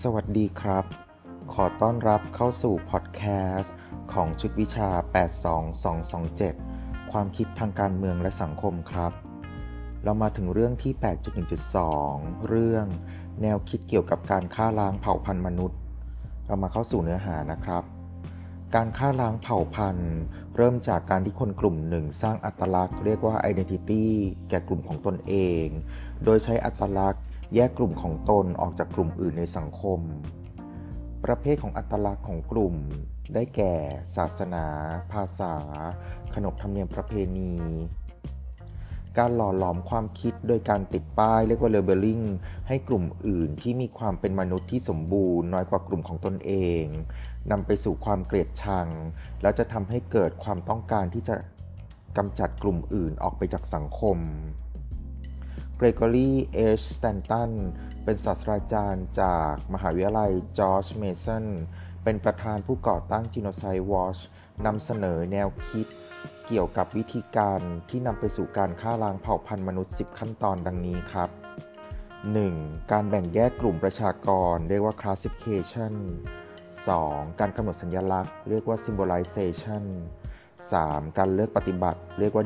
สวัสดีครับ ขอต้อนรับเข้าสู่พอดแคสต์ของชุดวิชา 82227 ความคิดทางการเมืองและสังคมครับ เรามาถึงเรื่องที่ 8.1.2 เรื่อง แนวคิดเกี่ยวกับการฆ่าล้างเผ่าพันธุ์มนุษย์ เรามาเข้าสู่เนื้อหานะครับ การฆ่าล้างเผ่าพันธุ์ เริ่มจากการที่คนกลุ่มหนึ่งสร้างอัตลักษณ์เรียกว่า identity แก่กลุ่มของตนเอง โดยใช้อัตลักษณ์ แยกกลุ่มของตนออกจากกลุ่มอื่นในสังคม ประเภทของอัตลักษณ์ของกลุ่ม ได้แก่ ศาสนา ภาษา ขนบธรรมเนียมประเพณี การหล่อหลอมความคิดโดยการติดป้ายเรียกว่า labeling ให้กลุ่มอื่นที่มีความเป็นมนุษย์ที่สมบูรณ์น้อยกว่ากลุ่มของตนเองนำไปสู่ความเกลียดชัง แล้วจะทำให้เกิดความต้องการที่จะกำจัดกลุ่มอื่นออกไปจากสังคม เกรกอรี่เอชสแตนตัน เป็นศาสตราจารย์จากมหาวิทยาลัยจอร์จเมสัน เป็นประธานผู้ก่อตั้ง Genocide Watch นำเสนอแนวคิดเกี่ยวกับวิธีการที่นำไปสู่การฆ่าล้างเผ่าพันธุ์มนุษย์ 10 ขั้นตอนดังนี้ครับ 1. การแบ่งแยกกลุ่มประชากร เรียกว่า classification 2. การกำหนดสัญลักษณ์ เรียกว่า symbolization 3. การเลือกปฏิบัติ เรียกว่า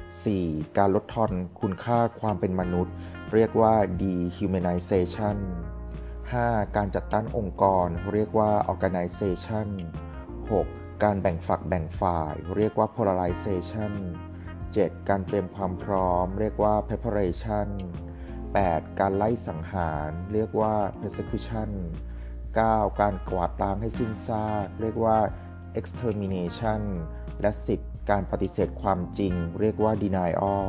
4. การลดทอนคุณค่าความเป็นมนุษย์ เรียกว่า dehumanization 5. การจัดตั้งองค์กร เรียกว่า organization 6. การแบ่งฝักแบ่งฝ่าย เรียกว่า polarization 7. การเตรียมความพร้อม เรียกว่า preparation 8. การไล่สังหาร เรียกว่า persecution 9. การกวาดล้างให้สิ้นซาก เรียกว่า extermination และ 10 การปฏิเสธความจริงเรียกว่า denial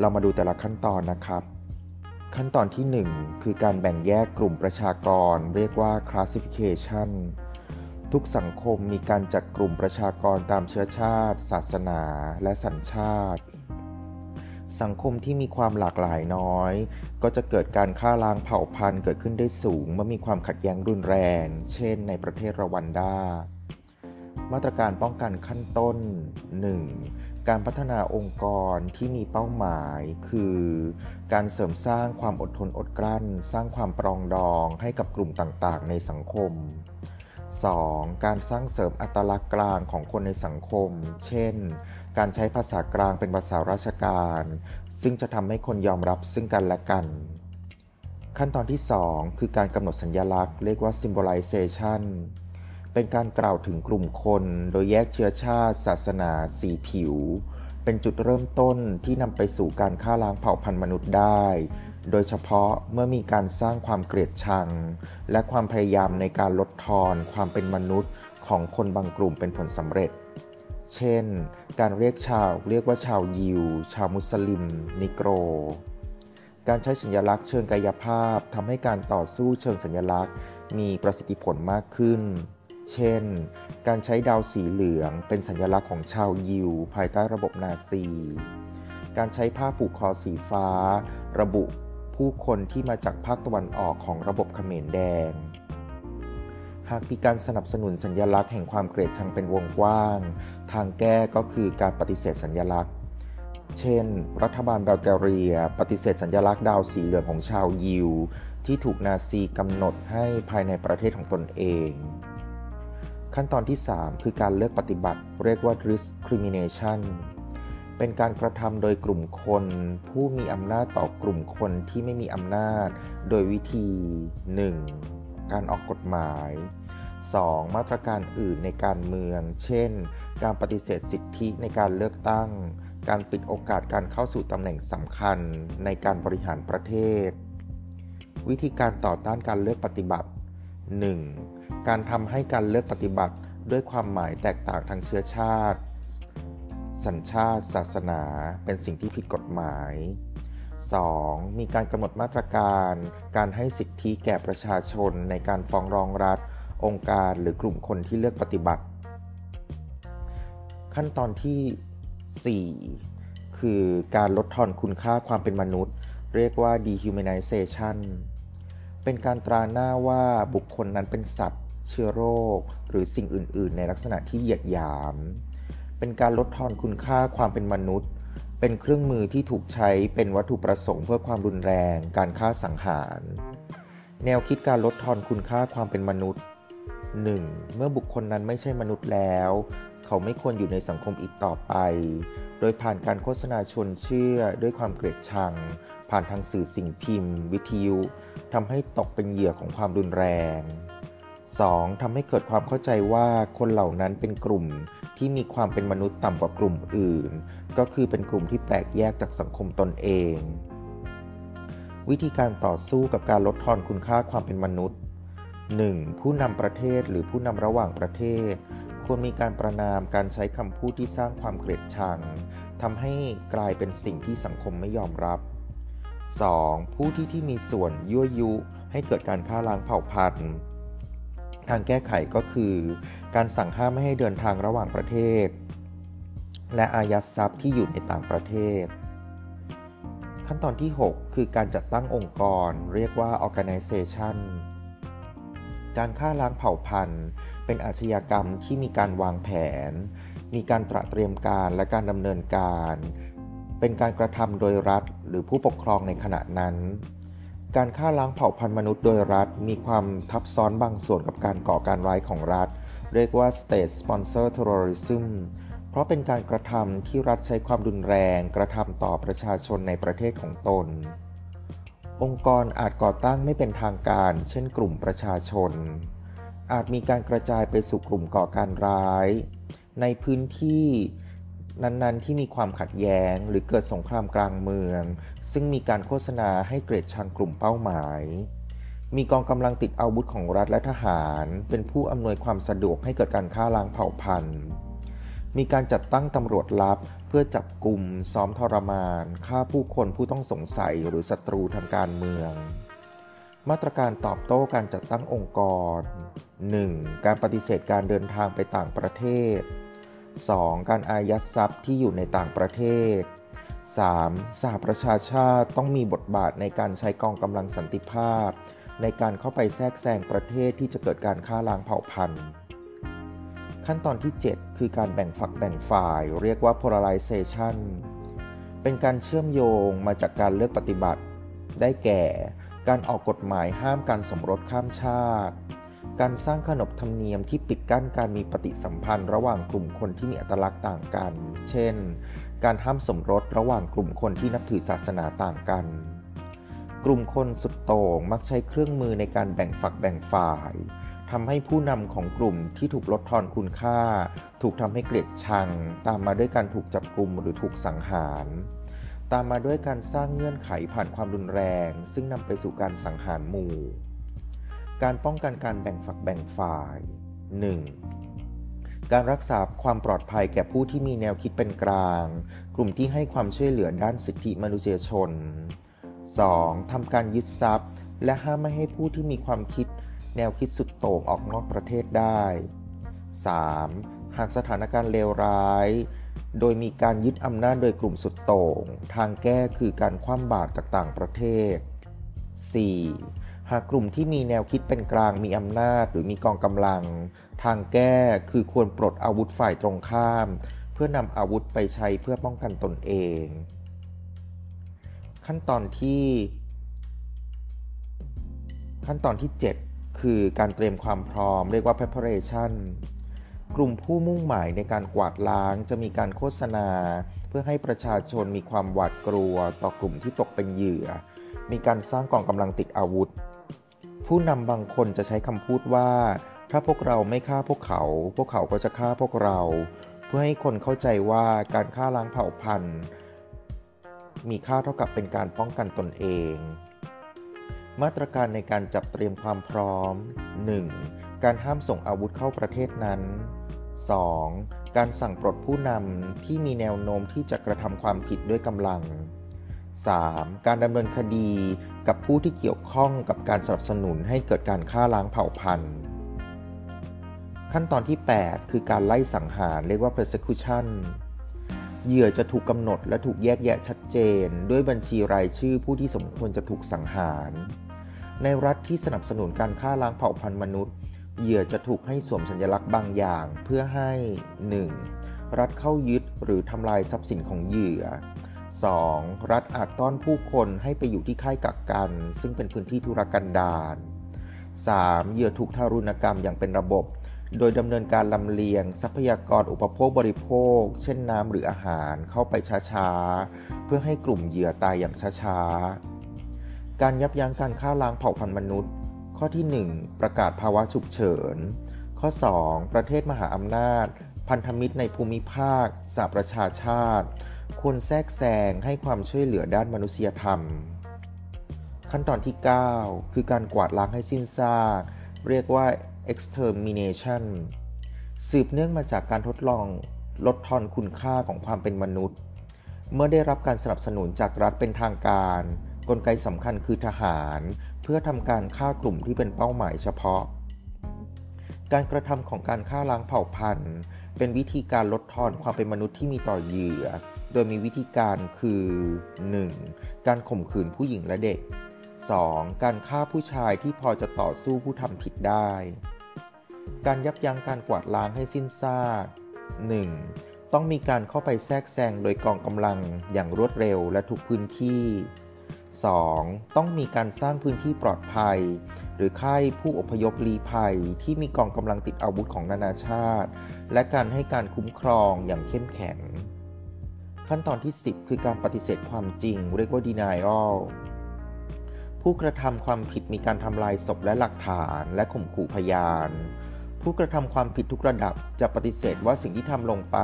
เรามาดูแต่ละขั้นตอนนะครับ ขั้นตอนที่ 1 คือการแบ่งแยกกลุ่มประชากร เรียกว่า classification ทุกสังคมมีการจัดกลุ่มประชากรตามเชื้อชาติ ศาสนา และสัญชาติ สังคมที่มีความหลากหลายน้อย ก็จะเกิดการฆ่าล้างเผ่าพันธุ์เกิดขึ้นได้สูงเมื่อมีความขัดแย้งรุนแรง เช่นในประเทศรวันดา มาตรการป้องกันขั้นต้น 1. การพัฒนาองค์กรที่มีเป้าหมาย คือ การเสริมสร้างความอดทนอดกลั้น สร้างความปรองดองให้กับกลุ่มต่างๆ ในสังคม 2. การสร้างเสริมอัตลักษณ์กลางของคนในสังคม เช่น การใช้ภาษากลางเป็นภาษาราชการ ซึ่งจะทำให้คนยอมรับซึ่งกันและกัน ขั้นตอนที่ 2 คือการกำหนดสัญญลักษณ์ เรียกว่า symbolization เป็นการกล่าวถึงกลุ่มคนโดยแยกเชื้อชาติ ศาสนา สีผิว เป็นจุดเริ่มต้นที่นำไปสู่การฆ่าล้างเผ่าพันธุ์มนุษย์ได้ โดยเฉพาะเมื่อมีการสร้างความเกลียดชัง และความพยายามในการลดทอนความเป็นมนุษย์ของคนบางกลุ่มเป็นผลสำเร็จ เช่น การเรียกชาวเรียกว่าชาวยิว ชาวมุสลิม นิโกร การใช้สัญลักษณ์เชิงกายภาพทำให้การต่อสู้เชิงสัญลักษณ์มีประสิทธิผลมากขึ้น เช่น การใช้ดาวสีเหลืองเป็นสัญลักษณ์ของชาวยิว ภายใต้ระบบนาซี การใช้ผ้าผูกคอสีฟ้า ระบุผู้คนที่มาจากภาคตะวันออกของระบบเขมรแดง หากมีการสนับสนุนสัญลักษณ์แห่งความเกลียดชังเป็นวงกว้าง ทางแก้ก็คือการปฏิเสธสัญลักษณ์ เช่น รัฐบาลเบลแกเรีย ปฏิเสธสัญลักษณ์ดาวสีเหลืองของชาวยิว ที่ถูกนาซีกำหนดให้ภายในประเทศของตนเอง ขั้นตอนที่ 3 คือการเลือกปฏิบัติ เรียกว่า discrimination เป็นการกระทำโดยกลุ่มคน ผู้มีอำนาจต่อกลุ่มคนที่ไม่มีอำนาจ โดยวิธี 1. การออกกฎหมาย 2. มาตรการอื่นในการเมือง เช่น การปฏิเสธสิทธิในการเลือกตั้ง การปิดโอกาสการเข้าสู่ตำแหน่งสำคัญในการบริหารประเทศ วิธีการต่อต้านการเลือกปฏิบัติ 1. การทำให้การเลือกปฏิบัติด้วยความหมายแตกต่างทางเชื้อชาติ สัญชาติ ศาสนาเป็นสิ่งที่ผิดกฎหมาย 2. มีการกำหนดมาตรการ การให้สิทธิแก่ประชาชนในการฟ้องร้องรัฐ องค์การหรือกลุ่มคนที่เลือกปฏิบัติ ขั้นตอนที่ 4 คือการลดทอนคุณค่าความเป็นมนุษย์ เรียกว่า dehumanization เป็นการตราหน้าว่าบุคคลนั้นเป็นสัตว์ เชื้อโรค หรือสิ่งอื่น ๆ ในลักษณะที่เหยียดหยาม เป็นการลดทอนคุณค่าความเป็นมนุษย์ เป็นเครื่องมือที่ถูกใช้เป็นวัตถุประสงค์เพื่อความรุนแรง การฆ่าสังหาร แนวคิดการลดทอนคุณค่าความเป็นมนุษย์ 1. เมื่อบุคคลนั้นไม่ใช่มนุษย์แล้ว เขาไม่ควรอยู่ในสังคมอีกต่อไป โดยผ่านการโฆษณาชวนเชื่อด้วยความเกลียดชัง ผ่านทางสื่อสิ่งพิมพ์ วิทยุ ทำให้ตกเป็นเหยื่อของความรุนแรง 2. ทำให้เกิดความเข้าใจว่าคนเหล่านั้นเป็นกลุ่มที่มีความเป็นมนุษย์ต่ำกว่ากลุ่มอื่น ก็คือเป็นกลุ่มที่แปลกแยกจากสังคมตนเอง วิธีการต่อสู้กับการลดทอนคุณค่าความเป็นมนุษย์ 1. ผู้นำประเทศหรือผู้นำระหว่างประเทศ ควรมีการประนามการใช้คำพูดที่สร้างความเกลียดชังทำให้กลายเป็นสิ่งที่สังคมไม่ยอมรับ 2. ผู้ที่ที่มีส่วนยั่วยุให้เกิดการฆ่าล้างเผ่าพันธุ์ ทางแก้ไขก็คือ การสั่งห้ามไม่ให้เดินทางระหว่างประเทศ และอายัดทรัพย์ที่อยู่ในต่างประเทศ ขั้นตอนที่ 6 คือการจัดตั้งองค์กรเรียกว่า organization การฆ่าล้างเผ่าพันธุ์ เป็นอาชญากรรมที่มีการวางแผน มีการตระเตรียมการและการดำเนินการ เป็นการกระทำโดยรัฐหรือผู้ปกครองในขณะนั้น การฆ่าล้างเผ่าพันธุ์มนุษย์โดยรัฐมีความทับซ้อนบางส่วนกับการก่อการร้ายของรัฐ เรียกว่า state sponsor terrorism เพราะเป็นการกระทำที่รัฐใช้ความรุนแรงกระทำต่อประชาชนในประเทศของตน องค์กรอาจก่อตั้งไม่เป็นทางการ เช่นกลุ่มประชาชน อาจมีการกระจายไปสู่กลุ่มก่อการร้าย ในพื้นที่ นั้นๆ ที่มีความขัดแย้งหรือเกิดสงครามกลางเมือง ซึ่งมีการโฆษณาให้เกรดชังกลุ่มเป้าหมาย มีกองกำลังติดอาวุธของรัฐและทหาร เป็นผู้อำนวยความสะดวกให้เกิดการฆ่าล้างเผ่าพันธุ์ มีการจัดตั้งตำรวจลับเพื่อจับกลุ่มซ้อมทรมาน ฆ่าผู้คนผู้ต้องสงสัยหรือศัตรูทางการเมือง มาตรการตอบโต้การจัดตั้งองค์กร 1. การปฏิเสธการเดินทางไปต่างประเทศ 2. การอายัดทรัพย์ที่อยู่ในต่างประเทศ 3. สหประชาชาติต้องมีบทบาทในการใช้กองกำลังสันติภาพ ในการเข้าไปแทรกแซงประเทศที่จะเกิดการฆ่าล้างเผ่าพันธุ์ ขั้นตอนที่ 7 คือการแบ่งฝักแบ่งฝ่าย เรียกว่า polarization เป็นการเชื่อมโยงมาจากการเลือกปฏิบัติ ได้แก่ การออกกฎหมายห้ามการสมรสข้ามชาติ การสร้างขนบธรรมเนียมที่ปิดกั้นการมีปฏิสัมพันธ์ ระหว่างกลุ่มคนที่มีอัตลักษณ์ต่างกัน เช่น การห้ามสมรสระหว่างกลุ่มคนที่นับถือศาสนาต่างกัน กลุ่มคนสุดโต่งมักใช้เครื่องมือในการแบ่งฝักแบ่งฝ่ายทำให้ผู้นำของกลุ่มที่ถูกลดทอนคุณค่า ถูกทำให้เกลียดชัง ตามมาด้วยการถูกจับกลุ่มหรือถูกสังหารตามมาด้วยการสร้างเงื่อนไขผ่านความรุนแรง ซึ่งนำไปสู่การสังหารหมู่ การป้องกันการแบ่งฝักแบ่งฝ่าย 1. การรักษาความปลอดภัยแก่ผู้ที่มีแนวคิดเป็นกลาง กลุ่มที่ให้ความช่วยเหลือด้านสิทธิมนุษยชน 2. ทำการยึดทรัพย์ และห้ามไม่ให้ผู้ที่มีความคิด แนวคิดสุดโต่งออกนอกประเทศได้ 3. หากสถานการณ์เลวร้าย โดยมีการยึดอำนาจโดยกลุ่มสุดโต่ง ทางแก้คือการคว่ำบาตรจากต่างประเทศ 4. หากกลุ่มที่มีแนวคิดเป็นกลางมีอำนาจ หรือมีกองกำลัง ทางแก้คือควรปลดอาวุธฝ่ายตรงข้าม เพื่อนำอาวุธไปใช้เพื่อป้องกันตนเอง ขั้นตอนที่ ขั้นตอนที่ 7 คือการเตรียมความพร้อม เรียกว่า preparation กลุ่มผู้มุ่งหมายในการกวาดล้างจะมีการโฆษณา เพื่อให้ประชาชนมีความหวาดกลัวต่อกลุ่มที่ตกเป็นเหยื่อ มีการสร้างกองกำลังติดอาวุธ ผู้นำบางคนจะใช้คำพูดว่า ถ้าพวกเราไม่ฆ่าพวกเขา พวกเขาก็จะฆ่าพวกเรา เพื่อให้คนเข้าใจว่าการฆ่าล้างเผ่าพันธุ์ มีค่าเท่ากับเป็นการป้องกันตนเอง มาตรการในการจับเตรียมความพร้อม 1. การห้ามส่งอาวุธเข้าประเทศนั้น 2. การสั่งปลดผู้นำที่มีแนวโน้มที่จะกระทำความผิดด้วยกำลัง 3. การดำเนินคดีกับผู้ที่เกี่ยวข้องกับการสนับสนุนให้เกิดการฆ่าล้างเผ่าพันธุ์ ขั้นตอนที่ 8 คือการไล่สังหารเรียกว่า persecution เหยื่อจะถูกกำหนดและถูกแยกแยะชัดเจน ด้วยบัญชีรายชื่อผู้ที่สมควรจะถูกสังหาร ในรัฐที่สนับสนุนการฆ่าล้างเผ่าพันธุ์มนุษย์ เหยื่อจะถูกให้สวมสัญลักษณ์บางอย่างเพื่อให้ 1. รัฐเข้ายึดหรือทำลายทรัพย์สินของเหยื่อ 2. รัฐอาจต้อนผู้คนให้ไปอยู่ที่ค่ายกักกัน ซึ่งเป็นพื้นที่ทุรกันดาร 3. เหยื่อถูกทารุณกรรมอย่างเป็นระบบ โดยดำเนินการลำเลียง ทรัพยากรอุปโภคบริโภค เช่นน้ำหรืออาหารเข้าไปช้าๆ เพื่อให้กลุ่มเหยื่อตายอย่างช้าๆ การยับยั้งการฆ่าล้างเผ่าพันธุ์มนุษย์ ข้อที่ 1 ประกาศภาวะฉุกเฉิน ข้อ 2 ประเทศมหาอำนาจ พันธมิตรในภูมิภาคสหประชาชาติ ควรแทรกแซงให้ความช่วยเหลือด้านมนุษยธรรม ขั้นตอนที่ 9 คือการกวาดล้างให้สิ้นซาก เรียกว่า extermination สืบเนื่องมาจากการทดลองลดทอนคุณค่าของความเป็นมนุษย์ เมื่อได้รับการสนับสนุนจากรัฐเป็นทางการ กลไกสำคัญคือทหาร เพื่อทำการฆ่ากลุ่มที่เป็นเป้าหมายเฉพาะ การกระทำของการฆ่าล้างเผ่าพันธุ์ เป็นวิธีการลดทอนความเป็นมนุษย์ที่มีต่อเหยื่อ โดยมีวิธีการคือ 1. การข่มขืนผู้หญิงและเด็ก 2. การฆ่าผู้ชายที่พอจะต่อสู้ผู้ทำผิดได้ การยับยั้งการกวาดล้างให้สิ้นซาก 1. ต้องมีการเข้าไปแทรกแซงโดยกองกำลังอย่างรวดเร็วและทุกพื้นที่ 2. ต้องมีการสร้างพื้นที่ปลอดภัย หรือค่ายผู้อพยพลี้ภัยที่มีกองกำลังติดอาวุธของนานาชาติ และการให้การคุ้มครองอย่างเข้มแข็ง ขั้นตอนที่ 10 คือการปฏิเสธความจริง เรียกว่า denial ผู้กระทำความผิดมีการทำลายศพและหลักฐานและข่มขู่พยาน ผู้กระทำความผิดทุกระดับจะปฏิเสธว่าสิ่งที่ทำลงไป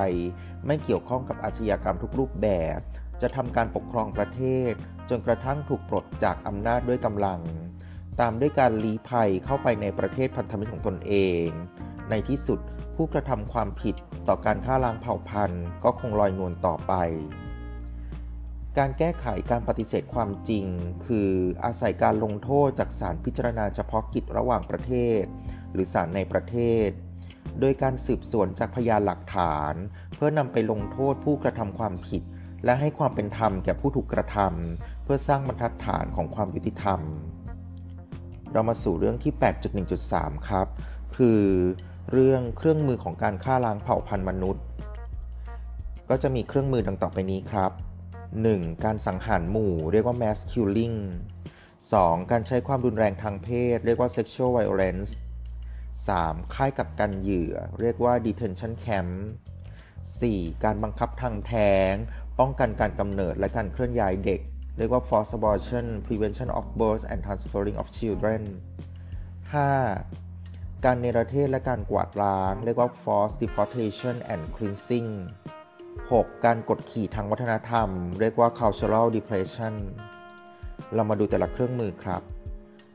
ไม่เกี่ยวข้องกับอาชญากรรมทุกรูปแบบ จะทำการปกครองประเทศ จนกระทั่งถูกปลดจากอำนาจด้วยกำลัง ตามด้วยการลี้ภัยเข้าไปในประเทศพันธมิตรของตนเอง ในที่สุด ผู้กระทำความผิดต่อการฆ่าล้างเผ่าพันธุ์ ก็คงลอยนวลต่อไป การแก้ไขการปฏิเสธความจริง คืออาศัยการลงโทษจากศาลพิจารณาเฉพาะกิจระหว่างประเทศ หรือศาลในประเทศ โดยการสืบสวนจากพยานหลักฐาน เพื่อนำไปลงโทษผู้กระทำความผิด และให้ความเป็นธรรมแก่ผู้ถูกกระทำเพื่อสร้างบรรทัดฐานของความยุติธรรม เรามาสู่เรื่องที่ 8.1.3 ครับ คือ เรื่องเครื่องมือของการฆ่าล้างเผ่าพันธุ์มนุษย์ ก็จะมีเครื่องมือดังต่อไปนี้ครับ 1. การสังหารหมู่เรียกว่า mass killing 2. การใช้ความรุนแรงทางเพศ เรียกว่า sexual violence 3. ค่ายกักกันเหยื่อ เรียกว่า detention camp 4. การบังคับทางแท้ง ป้องกันการกำเนิดและการเคลื่อนย้ายเด็ก เรียกว่า forced abortion prevention of birth and transferring of children 5. การเนรเทศและการกวาดล้าง เรียกว่า forced deportation and cleansing 6. การกดขี่ทางวัฒนธรรม เรียกว่า cultural depression เรามาดูแต่ละเครื่องมือครับ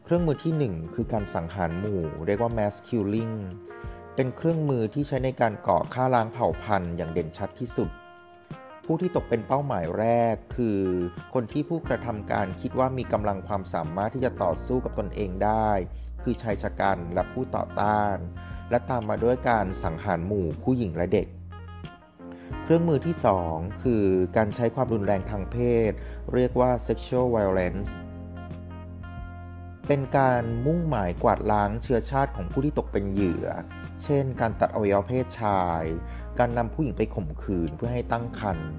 เครื่องมือที่ 1 คือการสังหารหมู่ เรียกว่า mass killing เป็นเครื่องมือที่ใช้ในการก่อฆ่าล้างเผ่าพันธุ์อย่างเด่นชัดที่สุด ผู้ที่ตกเป็นเป้าหมายแรก คือคนที่ผู้กระทำการคิดว่ามีกำลังความสามารถที่จะต่อสู้กับตนเองได้ คือชายชะกันและผู้ต่อต้าน และตามมาด้วยการสังหารหมู่ผู้หญิงและเด็ก เครื่องมือที่ 2 คือการใช้ความรุนแรงทางเพศ เรียกว่า sexual violence เป็นการมุ่งหมายกวาดล้างเชื้อชาติของผู้ที่ตกเป็นเหยื่อ เช่น การตัดอวัยวะเพศชาย การนำผู้หญิงไปข่มขืนเพื่อให้ตั้งครรภ์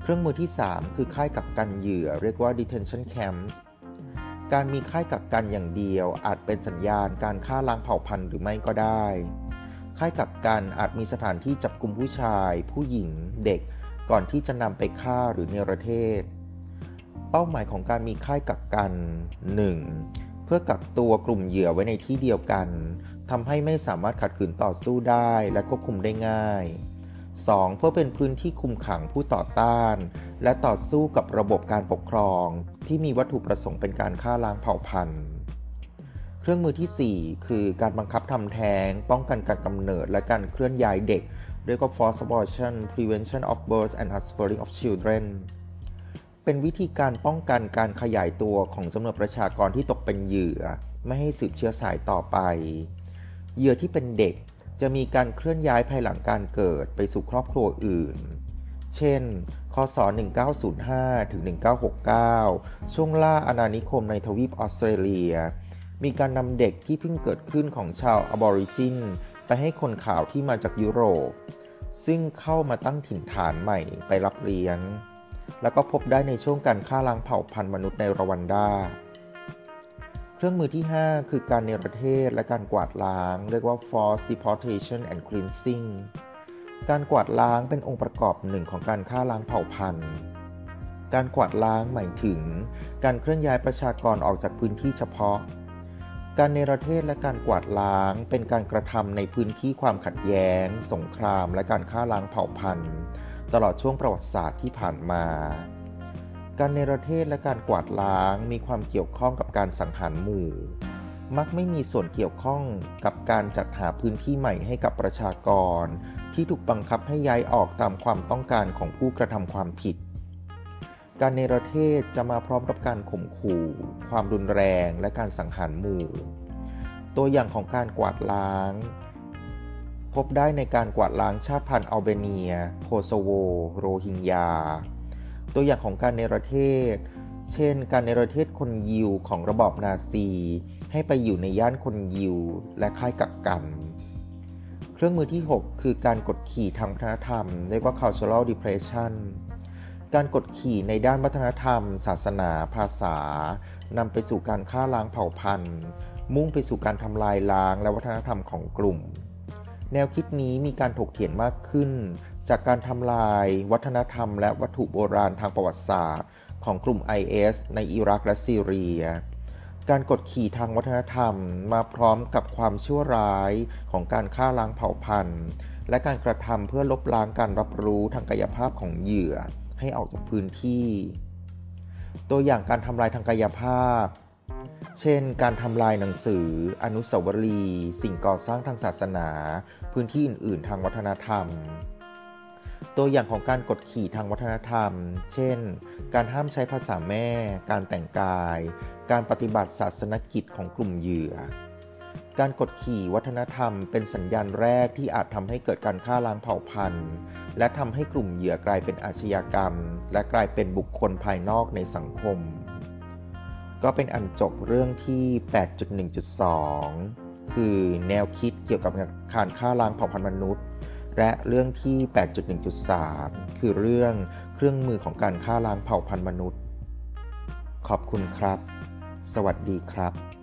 เครื่องมือที่ 3 คือค่ายกักกันเหยื่อ เรียกว่า detention camps การมีค่ายกักกันอย่างเดียว อาจเป็นสัญญาณการฆ่าล้างเผ่าพันธุ์หรือไม่ก็ได้ ค่ายกักกันอาจมีสถานที่จับกลุ่มผู้ชาย ผู้หญิง เด็ก ก่อนที่จะนำไปฆ่าหรือเนรเทศ เป้าหมายของการมีค่ายกักกัน 1. เพื่อกักตัวกลุ่มเหยื่อไว้ในที่เดียวกันทำให้ไม่สามารถขัดขืนต่อสู้ได้และควบคุมได้ง่าย 2. เพื่อเป็นพื้นที่คุมขังผู้ต่อต้าน และต่อสู้กับระบบการปกครอง ที่มีวัตถุประสงค์เป็นการฆ่าล้างเผ่าพันธุ์ เครื่องมือที่ 4 คือการบังคับทำแท้ง ป้องกันการกำเนิดและการเคลื่อนย้ายเด็กเรียกว่า forced abortion prevention of birth and transferring of children เป็นวิธีการป้องกันการขยายตัวของจำนวนประชากรที่ตกเป็นเหยื่อ ไม่ให้สืบเชื้อสายต่อไป เหยื่อที่เป็นเด็กจะมีการเคลื่อนย้ายภายหลังการเกิดไปสู่ครอบครัวอื่น เช่น คศ 1905 ถึง 1969 ช่วงล่าอาณานิคมในทวีปออสเตรเลีย มีการนำเด็กที่เพิ่งเกิดขึ้นของชาวอบอริจิน ไปให้คนข่าวที่มาจากยุโรป ซึ่งเข้ามาตั้งถิ่นฐานใหม่ไปรับเลี้ยง แล้วก็พบได้ในช่วงการฆ่าล้างเผ่าพันธุ์มนุษย์ในรวันดา เครื่องมือที่ 5 คือการเนรเทศและการกวาดล้าง เรียกว่า forced deportation and cleansing การกวาดล้างเป็นองค์ประกอบหนึ่งของการฆ่าล้างเผ่าพันธุ์ การกวาดล้างหมายถึง การเคลื่อนย้ายประชากรออกจากพื้นที่เฉพาะ การเนรเทศและการกวาดล้างเป็นการกระทำในพื้นที่ความขัดแย้ง สงคราม และการฆ่าล้างเผ่าพันธุ์ ตลอดช่วงประวัติศาสตร์ที่ผ่านมา การเนรเทศและการกวาดล้างมีความเกี่ยวข้องกับการสังหารหมู่ มักไม่มีส่วนเกี่ยวข้องกับการจัดหาพื้นที่ใหม่ให้กับประชากร ที่ถูกบังคับให้ย้ายออกตามความต้องการของผู้กระทำความผิดการเนรเทศจะมาพร้อมกับการข่มขู่ ความรุนแรงและการสังหารหมู่ ตัวอย่างของการกวาดล้าง พบได้ในการกวาดล้างชาติพันธุ์อัลเบเนีย โคโซโว โรฮิงญา ตัวอย่างของการเนรเทศ เช่น การเนรเทศคนยิวของระบอบนาซี ให้ไปอยู่ในย่านคนยิวและค่ายกักกัน เครื่องมือที่ 6 คือการกดขี่ทางวัฒนธรรมเรียกว่า cultural depression การกดขี่ในด้านวัฒนธรรม ศาสนา ภาษานำไปสู่การฆ่าล้างเผ่าพันธุ์ มุ่งไปสู่การทำลายล้างและวัฒนธรรมของกลุ่ม แนวคิดนี้มีการถกเถียงมากขึ้น จากการทำลายวัฒนธรรม และวัตถุโบราณทางประวัติศาสตร์ ของกลุ่ม IS ในอิรักและซีเรีย การกดขี่ทางวัฒนธรรมมาพร้อมกับความชั่วร้ายของการฆ่าล้างเผ่าพันธุ์ และการกระทำเพื่อลบล้างการรับรู้ทางกายภาพของเหยื่อให้ออกจากพื้นที่ ตัวอย่างการทำลายทางกายภาพ เช่น การทำลายหนังสือ อนุสาวรีย์ สิ่งก่อสร้างทางศาสนา พื้นที่อื่น ๆ ทางวัฒนธรรม ตัวอย่างของการกดขี่ทางวัฒนธรรม เช่น การห้ามใช้ภาษาแม่ การแต่งกาย การปฏิบัติศาสนกิจของกลุ่มเหยื่อ การกดขี่วัฒนธรรม เป็นสัญญาณแรกที่อาจทำให้เกิดการฆ่าล้างเผ่าพันธุ์ และทำให้กลุ่มเหยื่อกลายเป็นอาชญากรรม และกลายเป็นบุคคลภายนอกในสังคม ก็เป็นอันจบเรื่องที่ 8.1.2 คือแนวคิดเกี่ยวกับการฆ่าล้างเผ่าพันธุ์มนุษย์ และเรื่องที่ 8.1.3 คือเรื่องเครื่องมือของการฆ่าล้างเผ่าพันธุ์มนุษย์ ขอบคุณครับ สวัสดีครับ